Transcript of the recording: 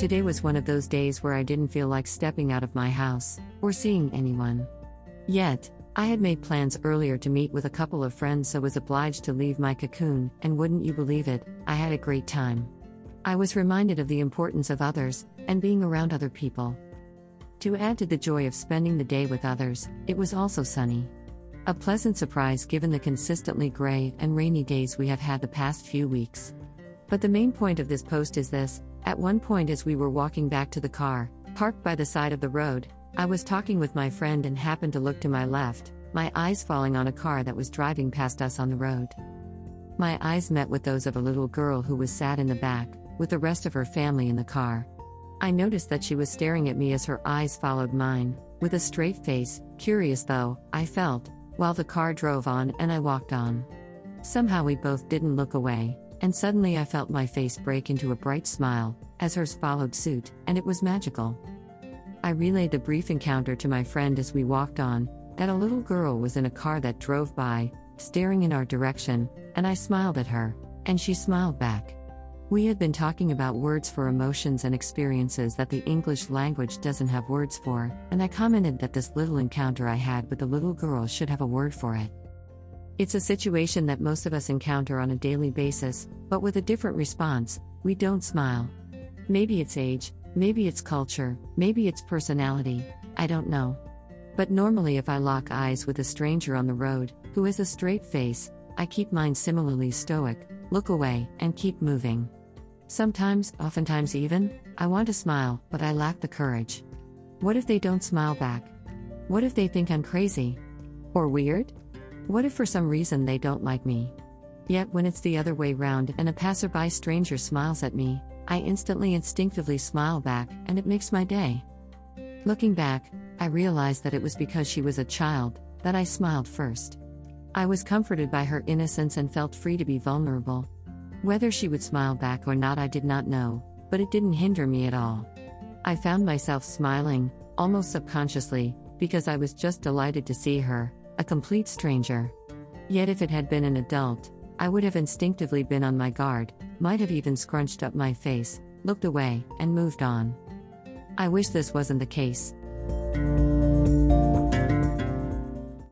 Today was one of those days where I didn't feel like stepping out of my house or seeing anyone. Yet, I had made plans earlier to meet with a couple of friends, so was obliged to leave my cocoon, and wouldn't you believe it, I had a great time. I was reminded of the importance of others and being around other people. To add to the joy of spending the day with others, it was also sunny. A pleasant surprise given the consistently gray and rainy days we have had the past few weeks. But the main point of this post is this at one point, as we were walking back to the car, parked by the side of the road, I was talking with my friend and happened to look to my left, my eyes falling on a car that was driving past us on the road. My eyes met with those of a little girl who was sat in the back, with the rest of her family in the car. I noticed that she was staring at me as her eyes followed mine, with a straight face, curious though, I felt, while the car drove on and I walked on. Somehow we both didn't look away, and suddenly I felt my face break into a bright smile, as hers followed suit, and it was magical. I relayed the brief encounter to my friend as we walked on that a little girl was in a car that drove by, staring in our direction, and I smiled at her, and she smiled back. We had been talking about words for emotions and experiences that the English language doesn't have words for, and I commented that this little encounter I had with the little girl should have a word for it. It's a situation that most of us encounter on a daily basis, but with a different response we don't smile. Maybe it's age, maybe it's culture, maybe it's personality, I don't know. But normally, if I lock eyes with a stranger on the road, who has a straight face, I keep mine similarly stoic, look away, and keep moving. Sometimes, oftentimes even, I want to smile, but I lack the courage. What if they don't smile back? What if they think I'm crazy? Or weird? What if for some reason they don't like me? Yet when it's the other way round and a passerby stranger smiles at me, I instantly instinctively smile back and it makes my day. Looking back, I realized that it was because she was a child that I smiled first. I was comforted by her innocence and felt free to be vulnerable, whether she would smile back or not, I did not know, but it didn't hinder me at all. I found myself smiling, almost subconsciously, because I was just delighted to see her, a complete stranger. Yet, if it had been an adult, I would have instinctively been on my guard, might have even scrunched up my face, looked away, and moved on. I wish this wasn't the case.